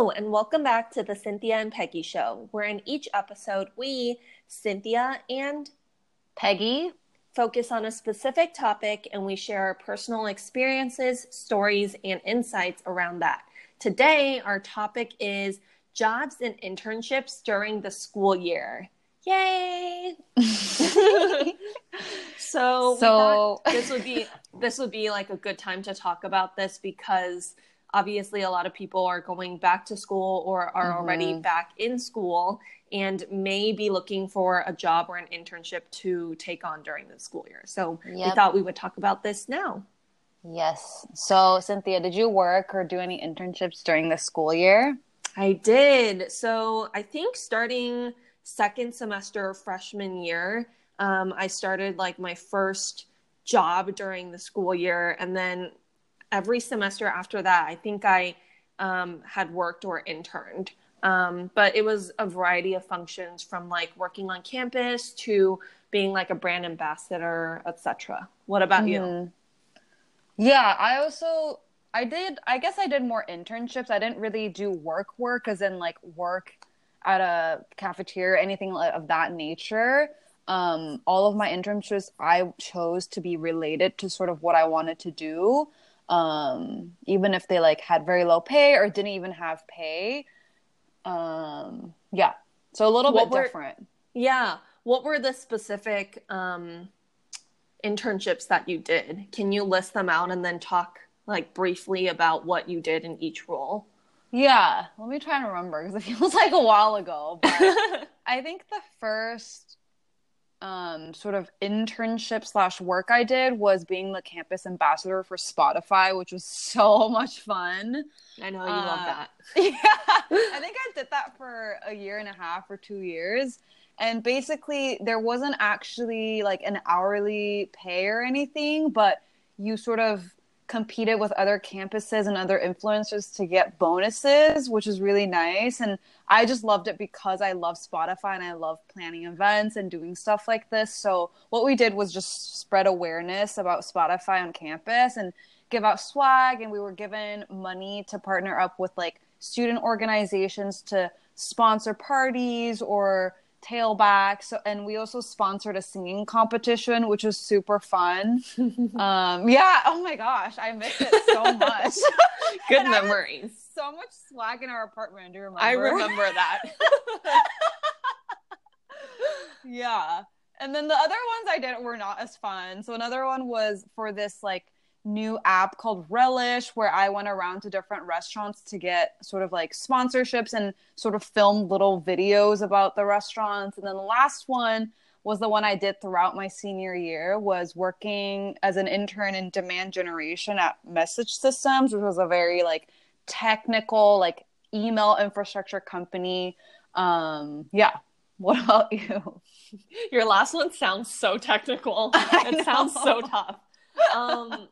Hello, and welcome back to the Cynthia and Peggy Show, where in each episode we, Cynthia and Peggy, focus on a specific topic and we share our personal experiences, stories, and insights around that. Today, our topic is jobs and internships during the school year. Yay! so, so this would be this would be like a good time to talk about this because obviously a lot of people are going back to school or are mm-hmm. already back in school and may be looking for a job or an internship to take on during the school year. So yep. we thought we would talk about this now. Yes. So Cynthia, did you work or do any internships during the school year? I did. So I think starting second semester freshman year, um, I started like my first job during the school year. And then every semester after that, I think I um, had worked or interned. Um, but it was a variety of functions from like working on campus to being like a brand ambassador, etc. What about mm-hmm. you? Yeah, I also I did I guess I did more internships. I didn't really do work work as in like work at a cafeteria anything of that nature. Um, all of my internships I chose to be related to sort of what I wanted to do. Um, even if they like had very low pay or didn't even have pay. Um, yeah. So a little what bit were, different. Yeah. What were the specific um internships that you did? Can you list them out and then talk like briefly about what you did in each role? Yeah, let me try and remember because it feels like a while ago. But I think the first um, sort of internship slash work I did was being the campus ambassador for Spotify, which was so much fun. I know you uh, love that. Yeah, I think I did that for a year and a half or two years. And basically, there wasn't actually like an hourly pay or anything, but you sort of competed with other campuses and other influencers to get bonuses, which is really nice. And I just loved it because I love Spotify and I love planning events and doing stuff like this. So what we did was just spread awareness about Spotify on campus and give out swag. And we were given money to partner up with like student organizations to sponsor parties or tailback. So, and we also sponsored a singing competition, which was super fun. um, yeah. Oh my gosh, I miss it so much. Good memories. So much swag in our apartment. Do you remember? I remember that. yeah. And then the other ones I did were not as fun. So another one was for this like new app called Relish, where I went around to different restaurants to get sort of like sponsorships and sort of film little videos about the restaurants. And then the last one was the one I did throughout my senior year was working as an intern in demand generation at Message Systems, which was a very like technical like email infrastructure company. Um yeah. What about you? Your last one sounds so technical. it sounds so tough. Um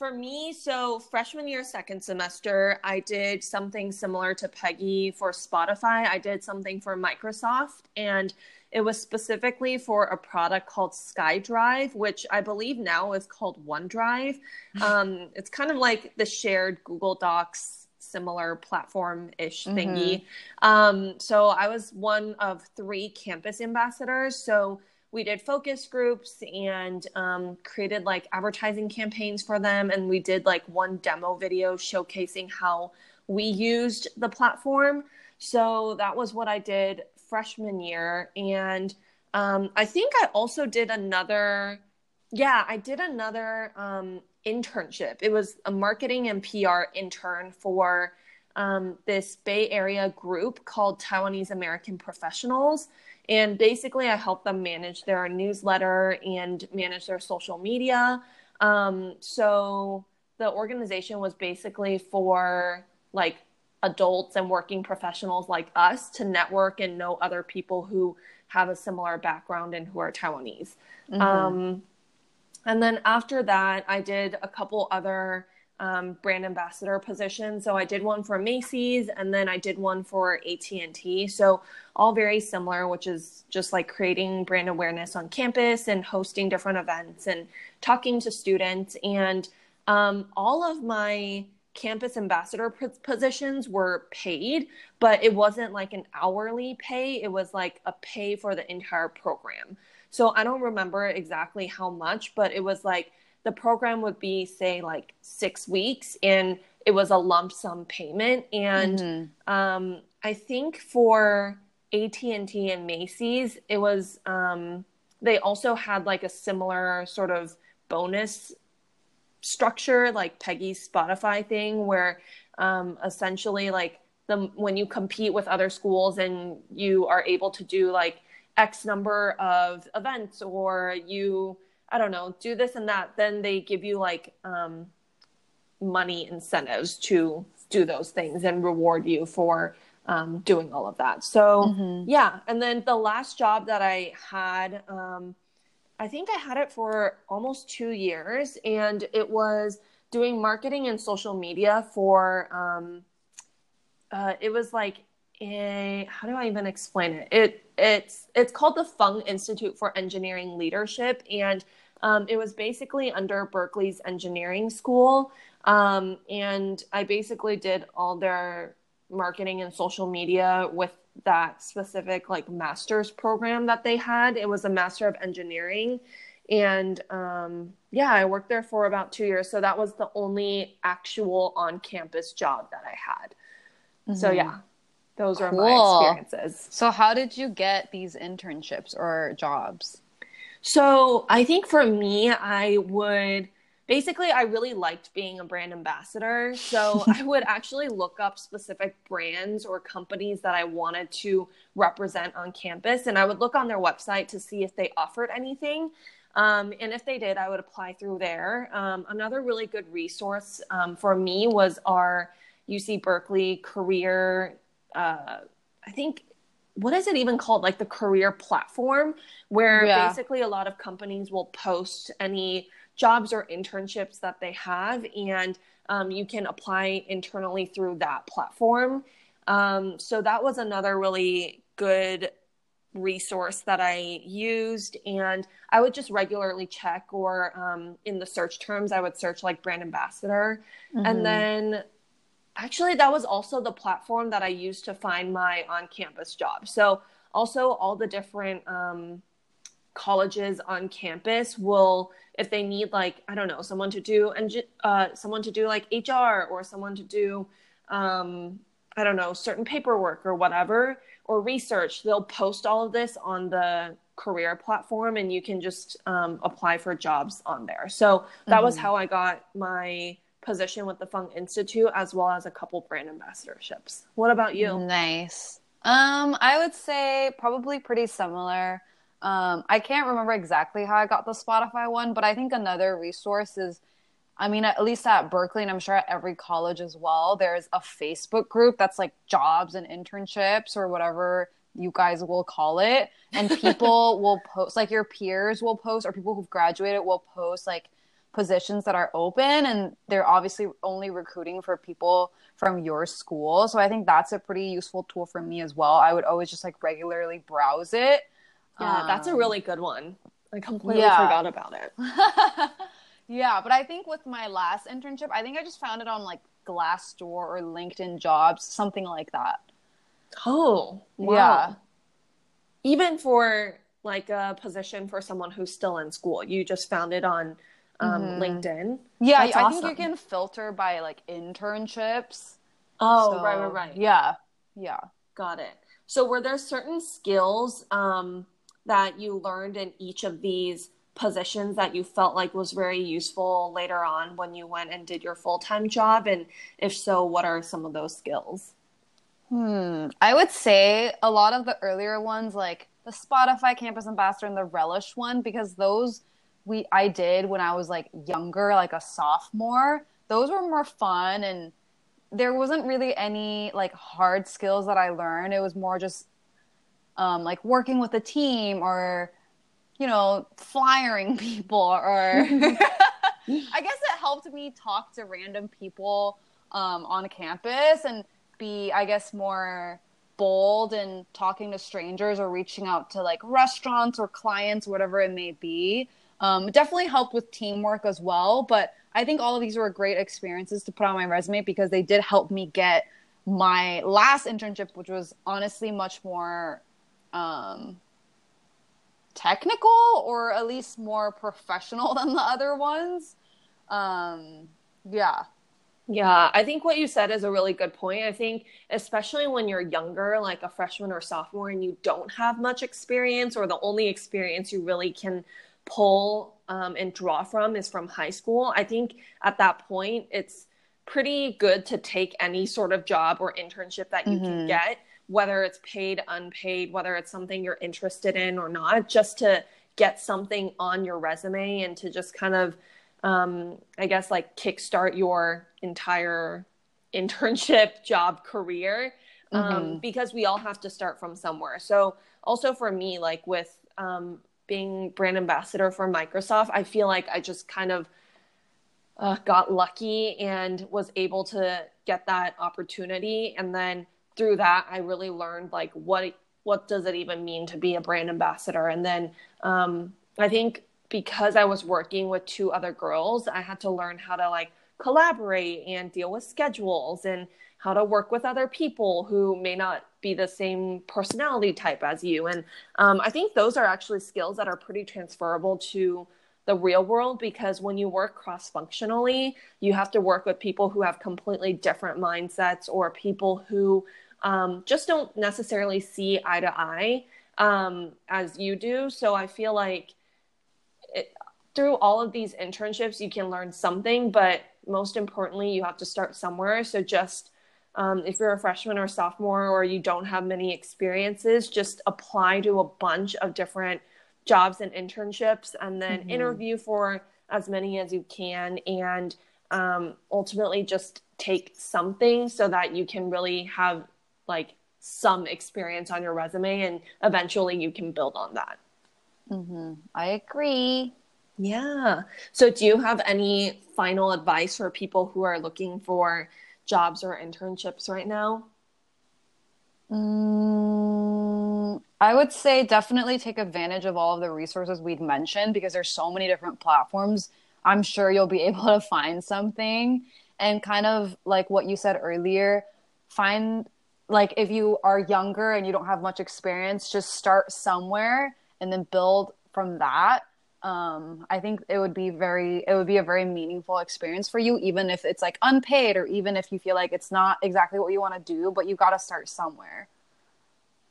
for me, so freshman year, second semester, I did something similar to Peggy for Spotify. I did something for Microsoft, and it was specifically for a product called SkyDrive, which I believe now is called OneDrive. Um, it's kind of like the shared Google Docs similar platform ish thingy. Mm-hmm. Um, so I was one of three campus ambassadors. So we did focus groups and um, created like advertising campaigns for them and we did like one demo video showcasing how we used the platform. So that was what i did freshman year and um, i think i also did another yeah i did another um, internship. It was a marketing and pr intern for um, this bay area group called taiwanese american professionals and basically, I help them manage their newsletter and manage their social media. Um, so the organization was basically for like adults and working professionals like us to network and know other people who have a similar background and who are Taiwanese. Mm-hmm. Um, and then after that, I did a couple other um, brand ambassador position. So I did one for Macy's and then I did one for AT&T. So all very similar, which is just like creating brand awareness on campus and hosting different events and talking to students. And um, all of my campus ambassador positions were paid, but it wasn't like an hourly pay. It was like a pay for the entire program. So I don't remember exactly how much, but it was like the program would be, say, like six weeks, and it was a lump sum payment. And mm-hmm. um, I think for AT and T and Macy's, it was um, they also had like a similar sort of bonus structure like Peggy's Spotify thing where um, essentially like the when you compete with other schools and you are able to do like X number of events or you I don't know do this and that then they give you like um, money incentives to do those things and reward you for um, doing all of that. So mm-hmm. yeah, and then the last job that I had um, I think I had it for almost two years, and it was doing marketing and social media for. Um, uh, it was like a how do I even explain it? It it's it's called the Fung Institute for Engineering Leadership, and um, it was basically under Berkeley's engineering school. Um, and I basically did all their marketing and social media with that specific like master's program that they had. It was a master of engineering. And um, yeah, I worked there for about two years. So that was the only actual on campus job that I had. Mm-hmm. So yeah, those cool. my experiences. So, how did you get these internships or jobs? So, I think for me, I would basically I really liked being a brand ambassador. So I would actually look up specific brands or companies that I wanted to represent on campus and I would look on their website to see if they offered anything. Um, and if they did, I would apply through there. Um, another really good resource um, for me was our UC Berkeley career. Uh, I think what is it even called? Like the career platform, where yeah. basically a lot of companies will post any jobs or internships that they have, and um, you can apply internally through that platform. Um, so that was another really good resource that I used, and I would just regularly check, or um, in the search terms, I would search like brand ambassador, mm-hmm. and then actually that was also the platform that I used to find my on-campus job. So also all the different um, colleges on campus will if they need like i don't know someone to do and uh, someone to do like hr or someone to do um, i don't know certain paperwork or whatever or research they'll post all of this on the career platform and you can just um, apply for jobs on there so that mm-hmm. was how i got my position with the fung institute as well as a couple brand ambassadorships. What about you? Nice. Um i would say probably pretty similar. Um, I can't remember exactly how I got the Spotify one, but I think another resource is, I mean, at least at Berkeley, and I'm sure at every college as well, there's a Facebook group that's like jobs and internships or whatever you guys will call it. And people will post, like your peers will post, or people who've graduated will post like positions that are open. And they're obviously only recruiting for people from your school. So I think that's a pretty useful tool for me as well. I would always just like regularly browse it yeah, um, that's a um, really good one. I completely yeah. forgot about it. yeah, but I think with my last internship, I think I just found it on like Glassdoor or LinkedIn Jobs, something like that. Oh, wow. yeah. Even for like a position for someone who's still in school, you just found it on um, mm-hmm. LinkedIn. Yeah, That's I awesome. think you can filter by like internships. Oh, so, right, right, right. Yeah, yeah. Got it. So, were there certain skills um, that you learned in each of these positions that you felt like was very useful later on when you went and did your full-time job and if so what are some of those skills hmm i would say a lot of the earlier ones like the spotify campus ambassador and the relish one because those we i did when i was like younger like a sophomore. Those were more fun and there wasn't really any like hard skills that i learned. It was more just um, like working with a team or you know flyering people or i guess it helped me talk to random people um, on campus and be i guess more bold and talking to strangers or reaching out to like restaurants or clients whatever it may be um, definitely helped with teamwork as well but I think all of these were great experiences to put on my resume because they did help me get my last internship, which was honestly much more um, technical or at least more professional than the other ones. Um, yeah. Yeah, I think what you said is a really good point. I think, especially when you're younger, like a freshman or sophomore, and you don't have much experience, or the only experience you really can pull um, and draw from is from high school. I think at that point, it's pretty good to take any sort of job or internship that you mm-hmm. can get, whether it's paid, unpaid, whether it's something you're interested in or not, just to get something on your resume and to just kind of, um, I guess, like kickstart your entire internship job career. Um, mm-hmm. because we all have to start from somewhere. So, also for me, like with um, being brand ambassador for Microsoft, I feel like I just kind of uh, got lucky and was able to get that opportunity. And then through that, I really learned like what what does it even mean to be a brand ambassador. And then um, I think because I was working with two other girls, I had to learn how to like collaborate and deal with schedules and how to work with other people who may not be the same personality type as you. And um, I think those are actually skills that are pretty transferable to the real world because when you work cross functionally, you have to work with people who have completely different mindsets or people who um, just don't necessarily see eye to eye um, as you do. So I feel like it, through all of these internships, you can learn something, but most importantly, you have to start somewhere. So just um, if you're a freshman or sophomore or you don't have many experiences, just apply to a bunch of different jobs and internships and then mm-hmm. interview for as many as you can and um, ultimately just take something so that you can really have like some experience on your resume and eventually you can build on that. Mm-hmm. I agree. Yeah. So, do you have any final advice for people who are looking for jobs or internships right now? Mm, I would say definitely take advantage of all of the resources we've mentioned because there's so many different platforms. I'm sure you'll be able to find something and kind of like what you said earlier, find like if you are younger and you don't have much experience, just start somewhere and then build from that um, I think it would be very it would be a very meaningful experience for you, even if it's like unpaid or even if you feel like it's not exactly what you want to do, but you got to start somewhere.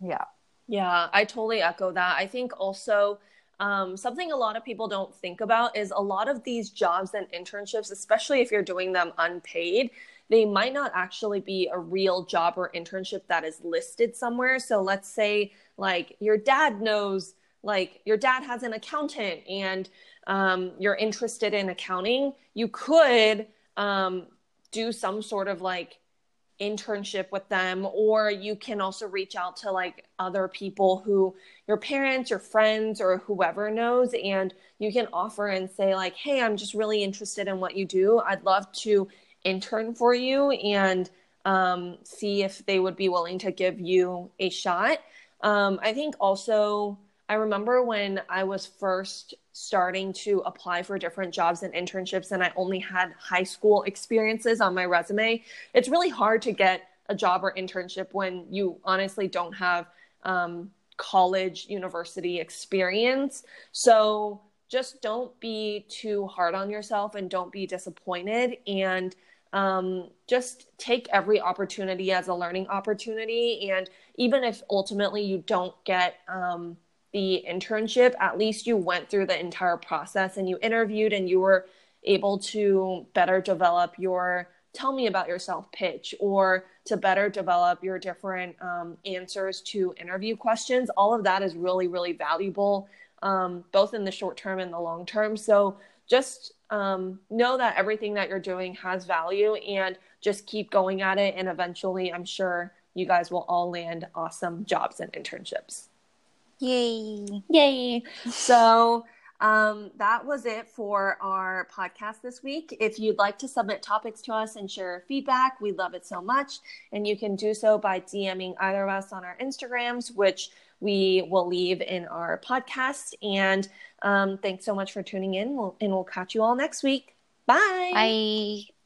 Yeah. Yeah, I totally echo that. I think also um, something a lot of people don't think about is a lot of these jobs and internships, especially if you're doing them unpaid, they might not actually be a real job or internship that is listed somewhere. So let's say like your dad knows like your dad has an accountant and um, you're interested in accounting, you could um, do some sort of like internship with them or you can also reach out to like other people who your parents your friends or whoever knows and you can offer and say like hey i'm just really interested in what you do. I'd love to intern for you and um, see if they would be willing to give you a shot. Um, i think also I remember when I was first starting to apply for different jobs and internships, and I only had high school experiences on my resume. It's really hard to get a job or internship when you honestly don't have um, college, university experience. So just don't be too hard on yourself and don't be disappointed. And um, just take every opportunity as a learning opportunity. And even if ultimately you don't get, um, the internship, at least you went through the entire process and you interviewed and you were able to better develop your tell me about yourself pitch or to better develop your different um, answers to interview questions. All of that is really, really valuable, um, both in the short term and the long term. So just um, know that everything that you're doing has value and just keep going at it. And eventually, I'm sure you guys will all land awesome jobs and internships. Yay. Yay. So um, that was it for our podcast this week. If you'd like to submit topics to us and share feedback, we love it so much. And you can do so by DMing either of us on our Instagrams, which we will leave in our podcast. And um, thanks so much for tuning in. We'll, and we'll catch you all next week. Bye. Bye.